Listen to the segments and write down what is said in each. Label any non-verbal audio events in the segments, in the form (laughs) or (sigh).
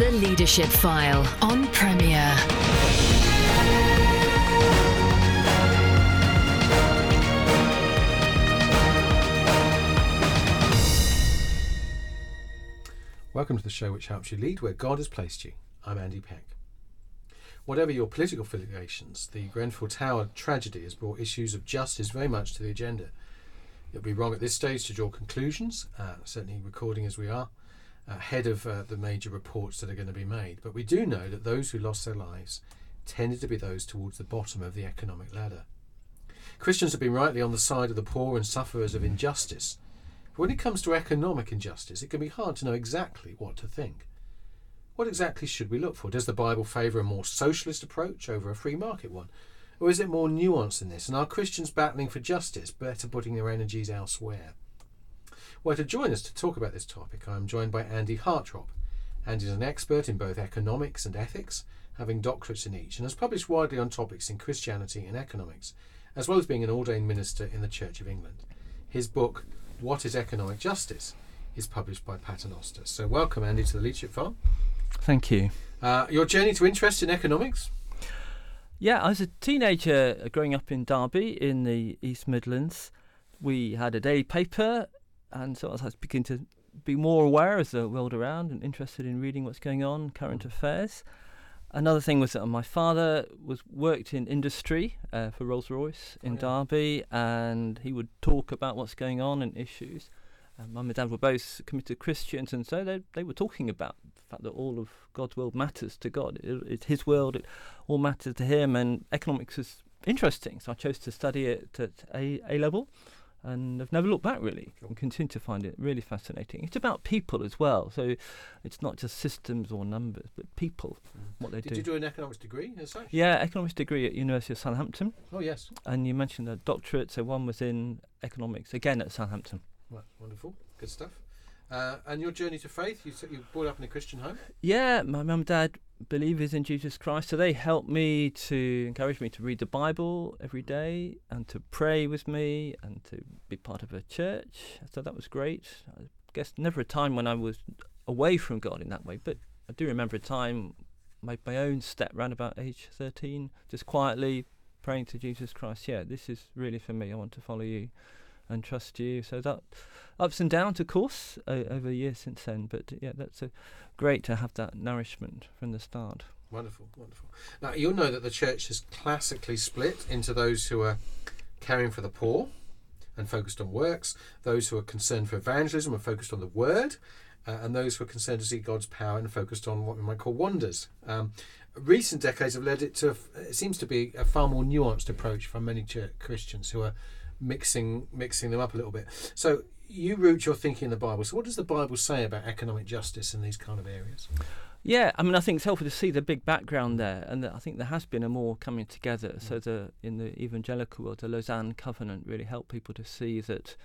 The Leadership File on Premier. Welcome to the show which helps you lead where God has placed you. I'm Andy Peck. Whatever your political affiliations, the Grenfell Tower tragedy has brought issues of justice very much to the agenda. It would be wrong at this stage to draw conclusions, uh, certainly recording as we are, ahead of uh, the major reports that are going to be made. But we do know that those who lost their lives tended to be those towards the bottom of the economic ladder. Christians have been rightly on the side of the poor and sufferers of injustice. But when it comes to economic injustice, it can be hard to know exactly what to think. What exactly should we look for? Does the Bible favour a more socialist approach over a free market one? Or is it more nuanced than this? And are Christians battling for justice better putting their energies elsewhere? Well, to join us to talk about this topic, I am joined by Andy Hartropp. Andy is an expert in both economics and ethics, having doctorates in each, and has published widely on topics in Christianity and economics, as well as being an ordained minister in the Church of England. His book, What is Economic Justice, is published by Paternoster. So, welcome, Andy, to the Leadership Farm. Thank you. Uh, your journey to interest in economics? Yeah, I was a teenager growing up in Derby in the East Midlands. We had a daily paper, and so I was beginning to be more aware of the world around and interested in reading what's going on, current affairs. Another thing was that my father was worked in industry uh, for Rolls Royce in Oh, yeah. Derby, and he would talk about what's going on and issues. And Mum and Dad were both committed Christians, and so they they were talking about the fact that all of God's world matters to God. It, it's His world; it all matters to Him. And economics is interesting, so I chose to study it at A A level, and I've never looked back really, Cool. and continue to find it really fascinating. It's about people as well, so it's not just systems or numbers, but people, what they Did do. you do an economics degree as such? yeah, economics degree at University of Southampton, Oh, yes. and you mentioned a doctorate, so one was in economics again at Southampton. Right, wonderful. Good stuff. Uh, and your journey to faith, you, said you were brought up in a Christian home? Yeah, my mum and dad believers in Jesus Christ, so they helped me to encourage me to read the Bible every day and to pray with me and to be part of a church. So that was great. I guess never a time when I was away from God in that way, but I do remember a time made my own step round about age 13, just quietly praying to Jesus Christ. Yeah, this is really for me. I want to follow you and trust you. So that ups and downs, of course, over the years since then. But yeah, that's a great to have that nourishment from the start. Wonderful, wonderful. Now, you'll know that the church has classically split into those who are caring for the poor and focused on works, those who are concerned for evangelism and focused on the word, uh, and those who are concerned to see God's power and focused on what we might call wonders. Um, recent decades have led it to, it seems to be a far more nuanced approach from many church Christians who are mixing mixing them up a little bit. So you root your thinking in the Bible. So what does the Bible say about economic justice in these kind of areas? Yeah, I mean, I think it's helpful to see the big background there, and I think there has been a more coming together. So the in the evangelical world, the Lausanne Covenant really helped people to see that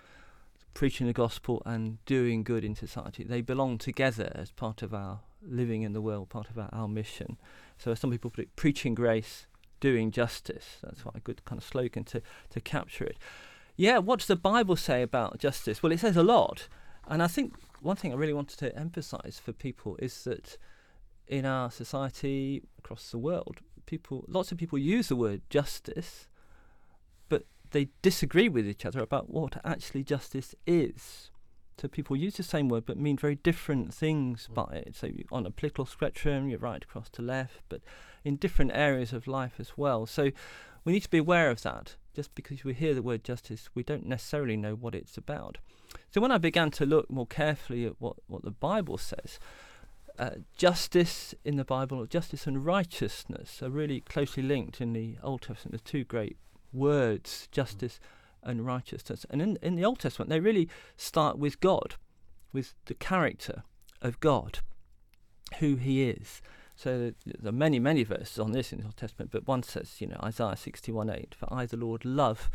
preaching the gospel and doing good in society they belong together as part of our living in the world, part of our, our mission. So some people put it, preaching grace, doing justice. That's quite a good kind of slogan to to capture it. Yeah, what does the Bible say about justice? Well, it says a lot, and I think one thing I really wanted to emphasise for people is that in our society across the world, people, lots of people use the word justice, but they disagree with each other about what actually justice is. So people use the same word but mean very different things by it. So on a political spectrum, you're right across to left, but in different areas of life as well. So we need to be aware of that. Just because we hear the word justice, we don't necessarily know what it's about. So when I began to look more carefully at what, what the Bible says, uh, justice in the Bible, justice and righteousness are really closely linked in the Old Testament. The two great words, justice and righteousness. And in, in the Old Testament, they really start with God, with the character of God, who He is. So there are many, many verses on this in the Old Testament, but one says, you know, Isaiah 61 8, For I, the Lord, love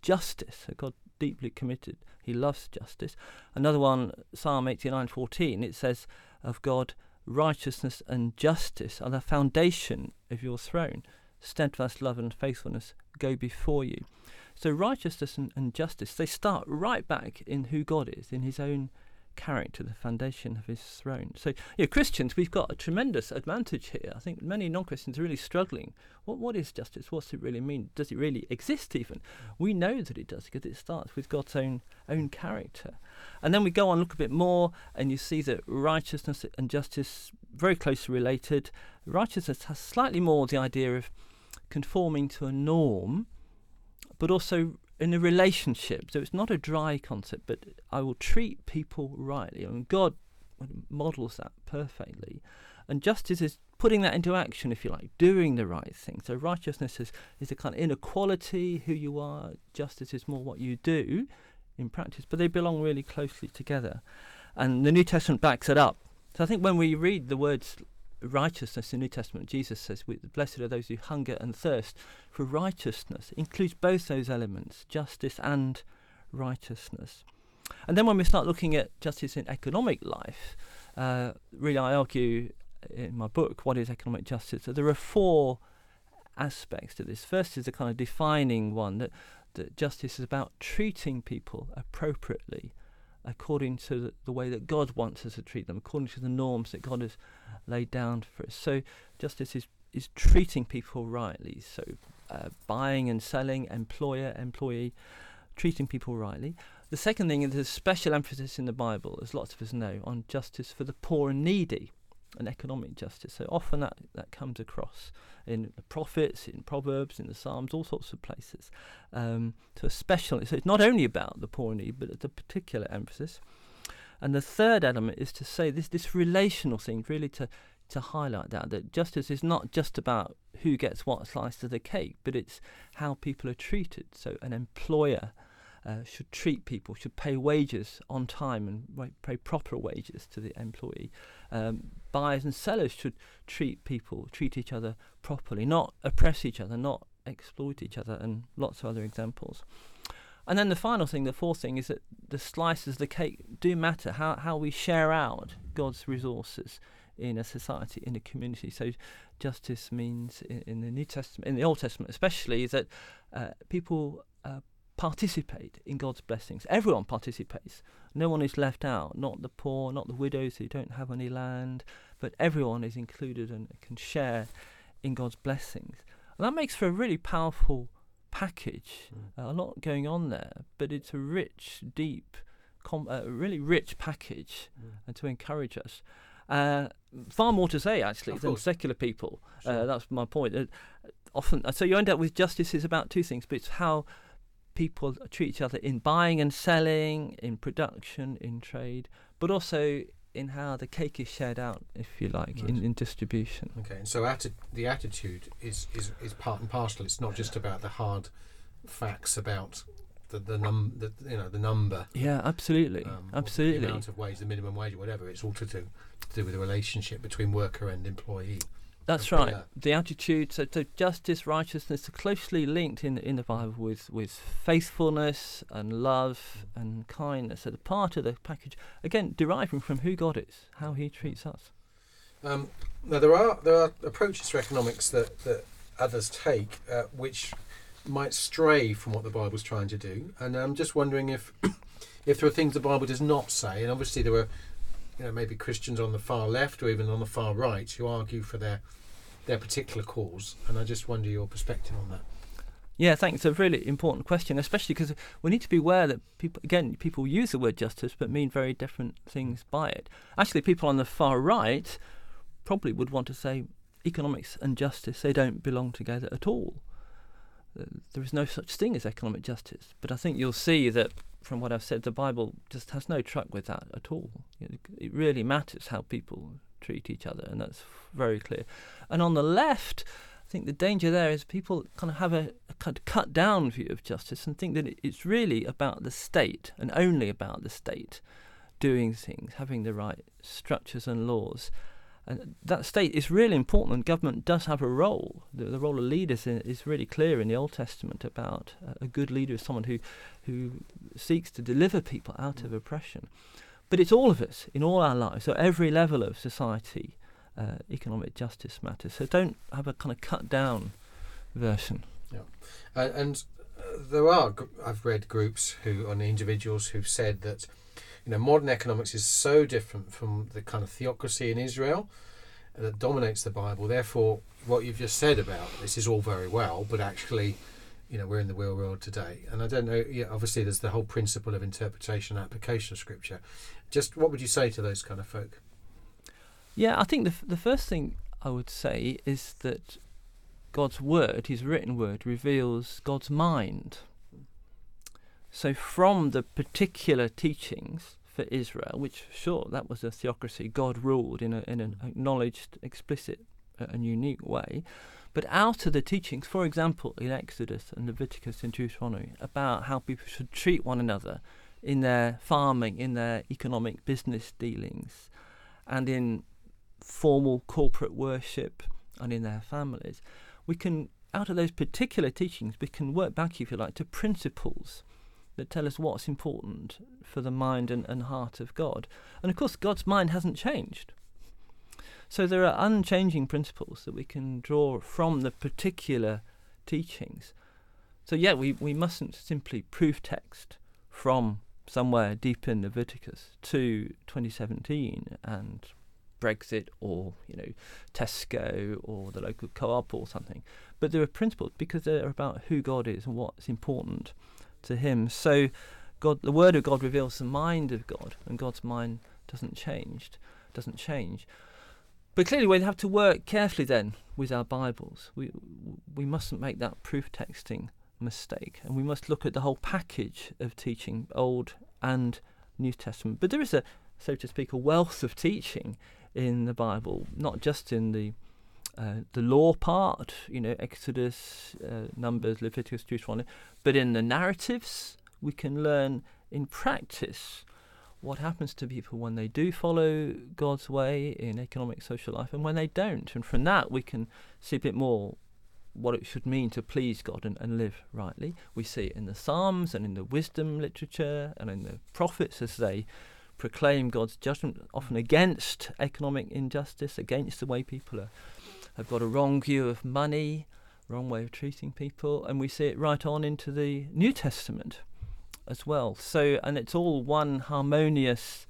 justice. So God deeply committed. He loves justice. Another one, Psalm 89 14, it says, Of God, righteousness and justice are the foundation of your throne. Steadfast love and faithfulness go before you. So righteousness and, and justice, they start right back in who God is, in his own character, the foundation of his throne. So, yeah, Christians, we've got a tremendous advantage here. I think many non Christians are really struggling. What, what is justice? What's it really mean? Does it really exist even? We know that it does because it starts with God's own, own character. And then we go on, look a bit more, and you see that righteousness and justice very closely related. Righteousness has slightly more the idea of conforming to a norm, but also in a relationship. So it's not a dry concept, but I will treat people rightly. I mean, God models that perfectly. And justice is putting that into action, if you like, doing the right thing. So righteousness is, is a kind of inequality, who you are. Justice is more what you do in practice, but they belong really closely together. And the New Testament backs it up. So I think when we read the words righteousness in the New Testament, Jesus says, Blessed are those who hunger and thirst for righteousness. It includes both those elements, justice and righteousness. And then when we start looking at justice in economic life, uh, really I argue in my book, What is Economic Justice? there are four aspects to this. First is the kind of defining one that, that justice is about treating people appropriately according to the, way that God wants us to treat them, according to the norms that God has laid down for us. So justice is is treating people rightly. So uh, buying and selling, employer, employee, treating people rightly. The second thing is there's special emphasis in the Bible, as lots of us know, on justice for the poor and needy and economic justice. So often that, that comes across in the prophets, in Proverbs, in the Psalms, all sorts of places. Um, so especially, so it's not only about the poor and needy, but it's a particular emphasis. And the third element is to say this this relational thing, really to to highlight that that justice is not just about who gets what slice of the cake, but it's how people are treated. So an employer uh, should treat people, should pay wages on time and pay proper wages to the employee. Um, buyers and sellers should treat people, treat each other properly, not oppress each other, not exploit each other, and lots of other examples. And then the final thing, the fourth thing, is that the slices of the cake do matter. How how we share out God's resources in a society, in a community. So justice means in, in the New Testament, in the Old Testament especially, is that uh, people uh, participate in God's blessings. Everyone participates. No one is left out. Not the poor, not the widows who don't have any land, but everyone is included and can share in God's blessings. And that makes for a really powerful package. Mm. Uh, a lot going on there, but it's a rich, deep, com- uh, really rich package mm. and to encourage us. Uh, far more to say actually than secular people. Uh, sure. that's my point. Uh, often, so you end up with justice is about two things, but it's how people treat each other in buying and selling, in production, in trade, but also in how the cake is shared out, if you like, right. in, in distribution. Okay, and so atti- the attitude is, is, is part and parcel. It's not just about the hard facts about the the num the you know the number. Yeah, absolutely, um, absolutely. The amount of wage, the minimum wage, or whatever. It's all to do to do with the relationship between worker and employee. That's right. Yeah. The attitude, so, so, justice, righteousness are closely linked in in the Bible with with faithfulness and love and kindness. So the part of the package, again, deriving from who God is, how He treats us. Um, now there are there are approaches to economics that that others take, uh, which might stray from what the Bible's trying to do, and I'm just wondering if (coughs) if there are things the Bible does not say, and obviously there are you know maybe Christians on the far left or even on the far right who argue for their their particular cause, and I just wonder your perspective on that. Yeah, thanks. It's a really important question, especially because we need to be aware that people, again, people use the word justice but mean very different things by it. Actually, people on the far right probably would want to say economics and justice they don't belong together at all. There is no such thing as economic justice, but I think you'll see that from what I've said, the Bible just has no truck with that at all. It really matters how people treat each other, and that's very clear. And on the left, I think the danger there is people kind of have a, a of cut down view of justice and think that it's really about the state and only about the state doing things, having the right structures and laws. And that state is really important, and government does have a role. The, the role of leaders in, is really clear in the Old Testament about uh, a good leader is someone who, who seeks to deliver people out of mm. oppression. But it's all of us in all our lives. So every level of society, uh, economic justice matters. So don't have a kind of cut down version. Yeah, uh, and there are I've read groups who on individuals who've said that you know, modern economics is so different from the kind of theocracy in Israel that dominates the Bible. Therefore, what you've just said about this is all very well, but actually, you know, we're in the real world today. And I don't know, yeah, obviously, there's the whole principle of interpretation and application of Scripture. Just what would you say to those kind of folk? Yeah, I think the, f- the first thing I would say is that God's word, his written word, reveals God's mind. So, from the particular teachings for Israel, which, sure, that was a theocracy, God ruled in, a, in an acknowledged, explicit, uh, and unique way. But out of the teachings, for example, in Exodus and Leviticus and Deuteronomy, about how people should treat one another in their farming, in their economic business dealings, and in formal corporate worship and in their families, we can, out of those particular teachings, we can work back, if you like, to principles that tell us what's important for the mind and, and heart of God. And of course, God's mind hasn't changed. So there are unchanging principles that we can draw from the particular teachings. So, yeah, we, we mustn't simply proof text from somewhere deep in Leviticus to 2017 and Brexit or you know Tesco or the local co-op or something. But there are principles because they're about who God is and what's important to Him. So God, the Word of God reveals the mind of God, and God's mind doesn't change. Doesn't change. But clearly, we have to work carefully then with our Bibles. We we mustn't make that proof texting mistake, and we must look at the whole package of teaching, Old and New Testament. But there is a, so to speak, a wealth of teaching in the Bible, not just in the uh, the law part, you know, Exodus, uh, Numbers, Leviticus, Deuteronomy, but in the narratives, we can learn in practice what happens to people when they do follow God's way in economic social life and when they don't. And from that, we can see a bit more what it should mean to please God and, and live rightly. We see it in the Psalms and in the wisdom literature and in the prophets as they proclaim God's judgment, often against economic injustice, against the way people are, have got a wrong view of money, wrong way of treating people, and we see it right on into the New Testament as well. So, and it's all one harmonious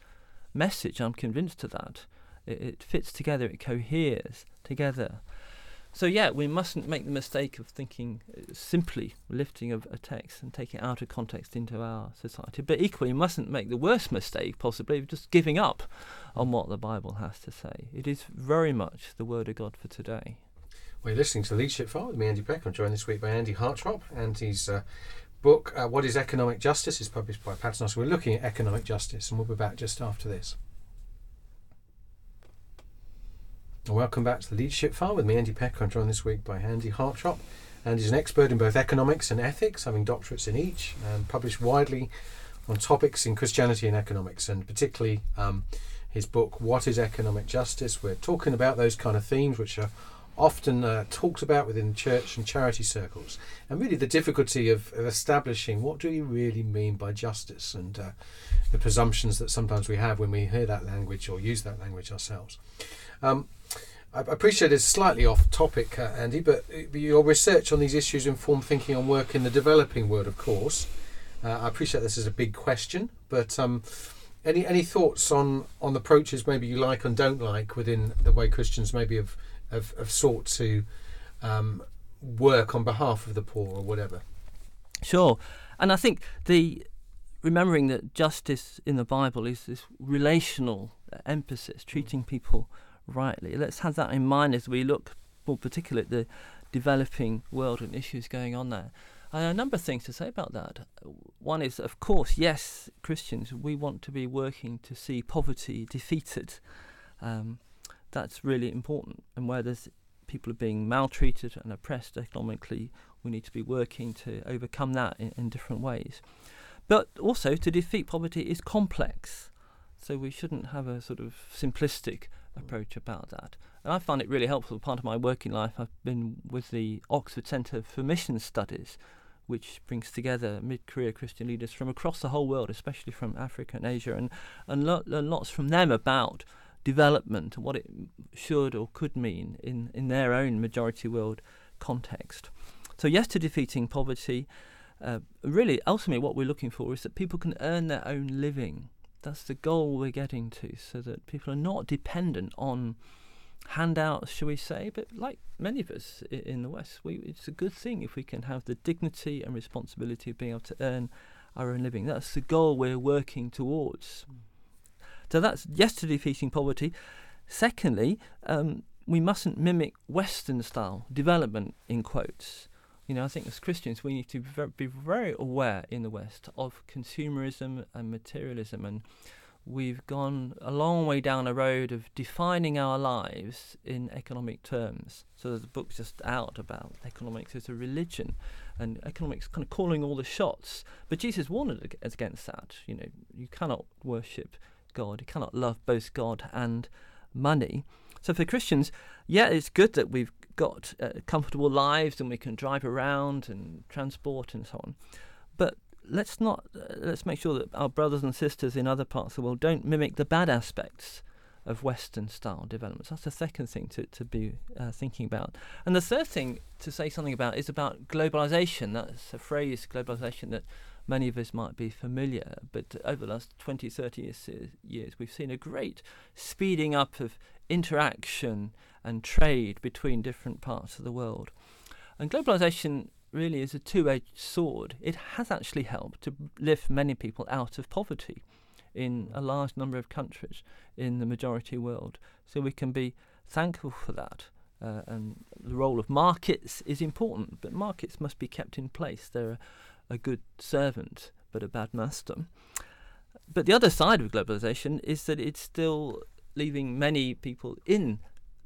message. I'm convinced of that. It, it fits together. It coheres together. So yeah, we mustn't make the mistake of thinking uh, simply lifting of a text and taking it out of context into our society. But equally, we mustn't make the worst mistake possibly of just giving up on what the Bible has to say. It is very much the Word of God for today. We're listening to Leadership File with me, Andy Peck. I'm joined this week by Andy Hartropp. Andy's uh, book, uh, What is Economic Justice, is published by Paternoster. We're looking at economic justice, and we'll be back just after this. Welcome back to the Leadership File with me, Andy Peck. I'm joined this week by Andy Hartropp. Andy's an expert in both economics and ethics, having doctorates in each, and published widely on topics in Christianity and economics, and particularly um, his book, What is Economic Justice? We're talking about those kind of themes which are often uh, talked about within church and charity circles, and really the difficulty of, of establishing what do you really mean by justice and uh, the presumptions that sometimes we have when we hear that language or use that language ourselves. Um, I appreciate it's slightly off topic, uh, Andy, but your research on these issues informed thinking on work in the developing world, of course. Uh, I appreciate this is a big question, but um, any any thoughts on on approaches maybe you like and don't like within the way Christians maybe have have, have sought to um, work on behalf of the poor or whatever? Sure, and I think the remembering that justice in the Bible is this relational emphasis, treating people rightly. Let's have that in mind as we look more particularly at the developing world and issues going on there. And a number of things to say about that. One is, of course, yes, Christians, we want to be working to see poverty (laughs) defeated. Um, that's really important. And where there's people are being maltreated and oppressed economically, we need to be working to overcome that in, in different ways. But also, to defeat poverty is complex. So we shouldn't have a sort of simplistic approach about that. And I find it really helpful. Part of my working life, I've been with the Oxford Centre for Mission Studies, which brings together mid-career Christian leaders from across the whole world, especially from Africa and Asia, and and lo- learn lots from them about development and what it should or could mean in in their own majority world context. So yes, to defeating poverty. Uh, really, ultimately, what we're looking for is that people can earn their own living that's the goal we're getting to, so that people are not dependent on handouts, shall we say? But like many of us in the West, we, it's a good thing if we can have the dignity and responsibility of being able to earn our own living. That's the goal we're working towards. So that's yes to defeating poverty. Secondly, um, we mustn't mimic Western style development in quotes. You know, I think as Christians we need to be very aware in the West of consumerism and materialism, and we've gone a long way down a road of defining our lives in economic terms. So there's a book just out about economics as a religion, and economics kind of calling all the shots. But Jesus warned ag- against that. You know, you cannot worship God, you cannot love both God and money. So for Christians, yeah, it's good that we've got uh, comfortable lives and we can drive around and transport and so on. But let's not uh, let's make sure that our brothers and sisters in other parts of the world don't mimic the bad aspects of Western style developments. That's the second thing to, to be uh, thinking about. And the third thing to say something about is about globalization. That's a phrase, globalization, that many of us might be familiar. But over the last 20, 30 years, years we've seen a great speeding up of interaction and trade between different parts of the world. And globalization really is a two edged sword. It has actually helped to lift many people out of poverty in a large number of countries in the majority world. So we can be thankful for that. Uh, and the role of markets is important, but markets must be kept in place. They're a, a good servant, but a bad master. But the other side of globalization is that it's still leaving many people in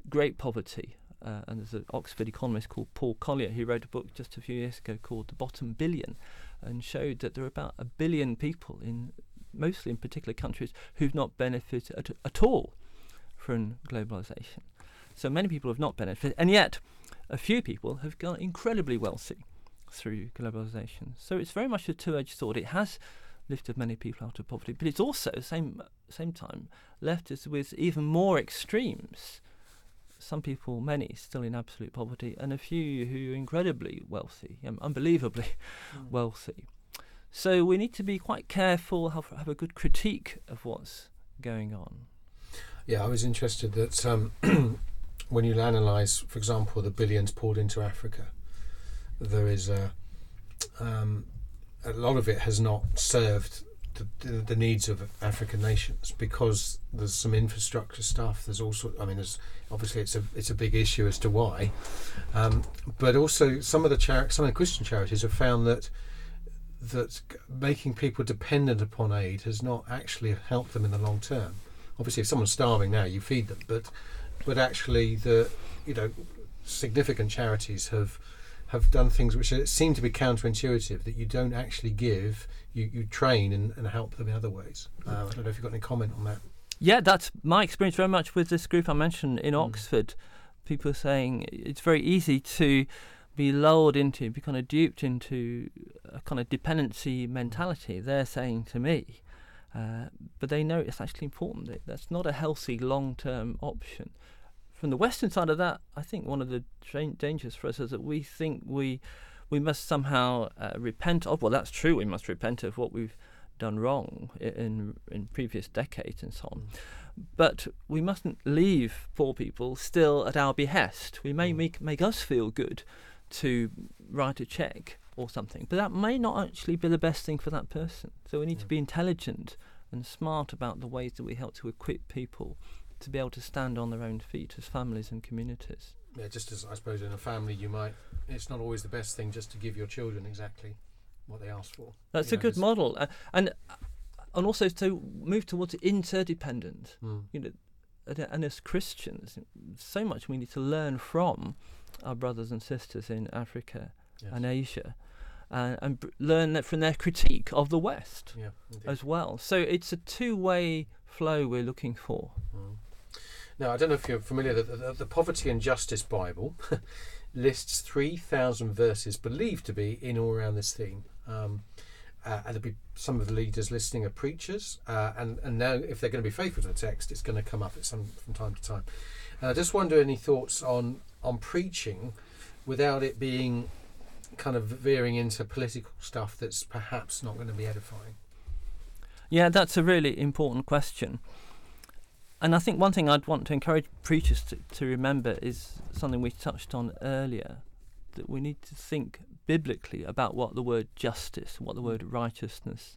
great poverty. Uh, and there's an Oxford economist called Paul Collier who wrote a book just a few years ago called The Bottom Billion and showed that there are about a billion people in mostly in particular countries who've not benefited at, at all from globalization. So many people have not benefited, and yet a few people have got incredibly wealthy through globalization. So it's very much a two-edged sword. It has lifted many people out of poverty, but it's also at the same same time left us with even more extremes. Some people, many, still in absolute poverty, and a few who are incredibly wealthy, um, unbelievably (laughs) wealthy. So we need to be quite careful, have, have a good critique of what's going on. Yeah, I was interested that um, (clears throat) when you analyse, for example, the billions poured into Africa, there is a um, a lot of it has not served the, the, needs of African nations because there's some infrastructure stuff. There's also, I mean, there's obviously it's a it's a big issue as to why, um, but also some of the chari- some of the Christian charities have found that that making people dependent upon aid has not actually helped them in the long term. Obviously, if someone's starving now, you feed them, but but actually the you know significant charities have have done things which seem to be counterintuitive that you don't actually give you, you train and, and help them in other ways uh, I don't know if you've got any comment on that Yeah, that's my experience very much with this group I mentioned in Mm. Oxford. People are saying it's very easy to be lulled into, be kind of duped into a kind of dependency mentality. They're saying to me, uh, but they know it's actually important. That that's not a healthy long-term option. From the Western side of that, I think one of the dra- dangers for us is that we think we we must somehow uh, repent of. Well, that's true. We must repent of what we've done wrong in in previous decades and so on. But we mustn't leave poor people still at our behest. We may Mm. make make us feel good to write a check or something, but that may not actually be the best thing for that person. So we need to be intelligent and smart about the ways that we help to equip people to be able to stand on their own feet as families and communities. yeah just as I suppose in a family you might it's not always the best thing just to give your children exactly what they ask for That's You a know, good model, uh, and and also to move towards interdependent. Mm. you know, and, as Christians, so much we need to learn from our brothers and sisters in Africa Yes. and Asia, uh, and br- learn that from their critique of the West yeah as well. So it's a two-way flow we're looking for. Mm. Now, I don't know if you're familiar the, the, the Poverty and Justice Bible (laughs) lists 3,000 verses believed to be in or around this theme. Um, uh, and there'll be some of the leaders listening are preachers, uh, and, and now if they're going to be faithful to the text, it's going to come up at some from time to time. And I just wonder any thoughts on on preaching without it being kind of veering into political stuff that's perhaps not going to be edifying. Yeah, that's a really important question. And I think one thing I'd want to encourage preachers to, to remember is something we touched on earlier that we need to think biblically about what the word justice, what the word righteousness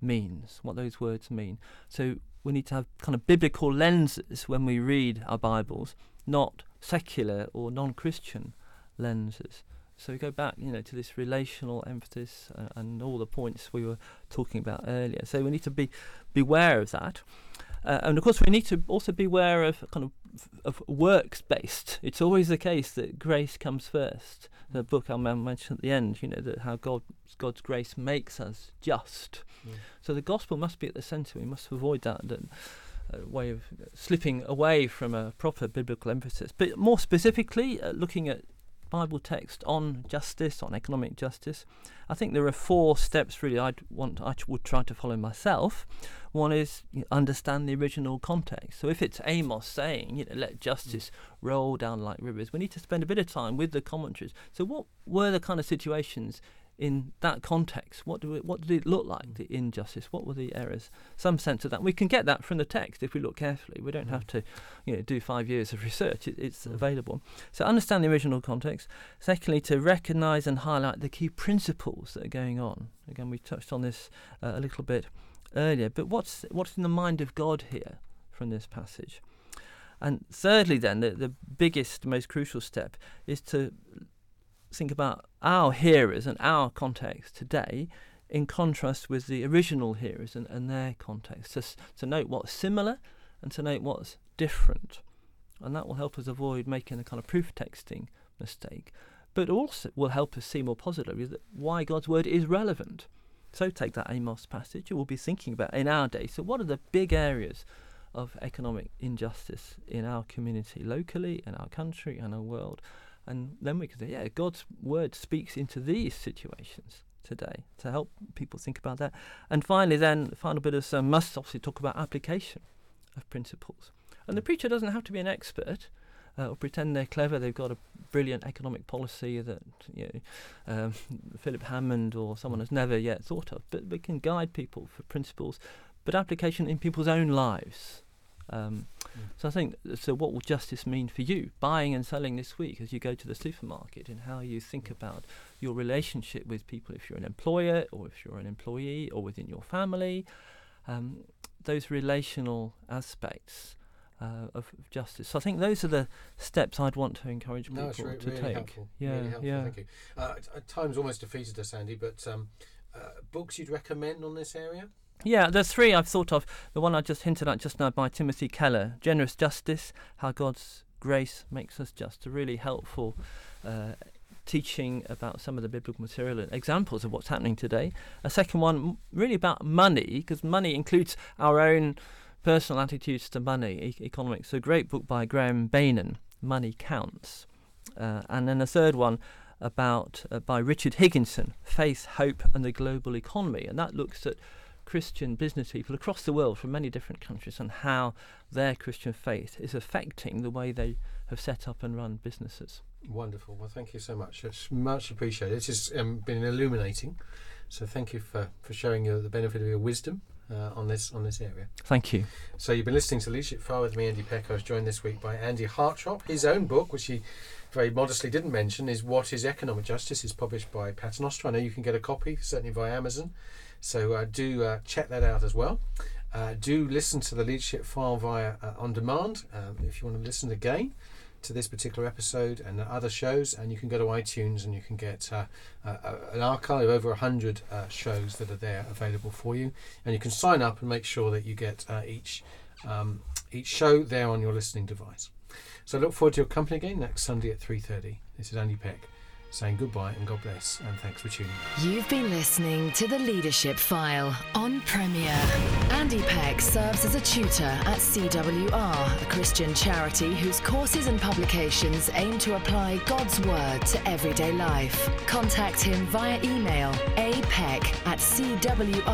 means, what those words mean. So we need to have kind of biblical lenses when we read our Bibles, not secular or non Christian lenses. So we go back, you know, to this relational emphasis uh, and all the points we were talking about earlier. So we need to be beware of that. Uh, and of course, we need to also be aware of kind of of works based. It's always the case that grace comes first. The book I mentioned at the end, you know, that how God God's grace makes us just. Mm. So the gospel must be at the centre. We must avoid that. that uh, way of slipping away from a proper biblical emphasis. But more specifically, uh, looking at Bible text on justice, on economic justice, I think there are four steps really I'd want I would try to follow myself. One is you know, understand the original context. So if it's Amos saying, you know, let justice mm. roll down like rivers, we need to spend a bit of time with the commentaries. So what were the kind of situations in that context, what do what did it look like? Mm. The injustice. What were the errors? Some sense of that. We can get that from the text if we look carefully. We don't mm. have to, you know, do five years of research. It, it's mm. available. So understand the original context. Secondly, to recognise and highlight the key principles that are going on. Again, we touched on this uh, a little bit earlier. But what's what's in the mind of God here from this passage? And thirdly, then the, the biggest, most crucial step is to think about our hearers and our context today in contrast with the original hearers and, and their context, to, to note what's similar and to note what's different. And that will help us avoid making a kind of proof texting mistake, but also will help us see more positively that why God's word is relevant. So take that Amos passage, we'll be thinking about in our day. So what are the big areas of economic injustice in our community, locally, in our country, and our world? And then we can say, yeah, God's word speaks into these situations today to help people think about that. And finally, then, the final bit of sermon must obviously talk about application of principles. And the preacher doesn't have to be an expert. Uh, or pretend they're clever. They've got a brilliant economic policy that you know, um, (laughs) Philip Hammond or someone has never yet thought of. But we can guide people for principles, but application in people's own lives. Um, mm. So I think so. What will justice mean for you, buying and selling this week as you go to the supermarket, and how you think about your relationship with people, if you're an employer or if you're an employee or within your family, um, those relational aspects. Uh, of justice. So I think those are the steps I'd want to encourage people no, re- to really take. Helpful. Yeah, really helpful. yeah. Thank you. Uh, time's almost defeated us, Andy. But um, uh, books you'd recommend on this area? Yeah, there's three I've thought of. The one I just hinted at just now by Timothy Keller, Generous Justice, How God's Grace Makes Us Just. A really helpful uh, teaching about some of the biblical material and examples of what's happening today. A second one, really about money, because money includes our own personal attitudes to money, e- economics. A great book by Graham Beynon, Money Counts. Uh, and then a third one about uh, by Richard Higginson, Faith, Hope, and the Global Economy. And that looks at Christian business people across the world from many different countries and how their Christian faith is affecting the way they have set up and run businesses. Wonderful. Well, thank you so much. It's much appreciated. This has um, been illuminating. So thank you for, for sharing your, the benefit of your wisdom uh, on this on this area. Thank you. So you've been listening to Leadership File with me, Andy Peck. I was joined this week by Andy Hartropp. His own book, which he very modestly didn't mention, is What is Economic Justice, is published by Paternoster. I know you can get a copy, certainly via Amazon. So uh, do uh, check that out as well. Uh, do listen to the leadership file via uh, on demand um, if you want to listen again to this particular episode and other shows. And you can go to iTunes and you can get uh, uh, an archive of over 100 shows that are there available for you. And you can sign up and make sure that you get each um, each show there on your listening device. So I look forward to your company again next Sunday at 3.30. This is Andy Peck saying goodbye and God bless, and thanks for tuning in. You've been listening to the Leadership File on Premier. Andy Peck serves as a tutor at CWR, a Christian charity whose courses and publications aim to apply God's Word to everyday life. Contact him via email apeck at cwr.org.uk.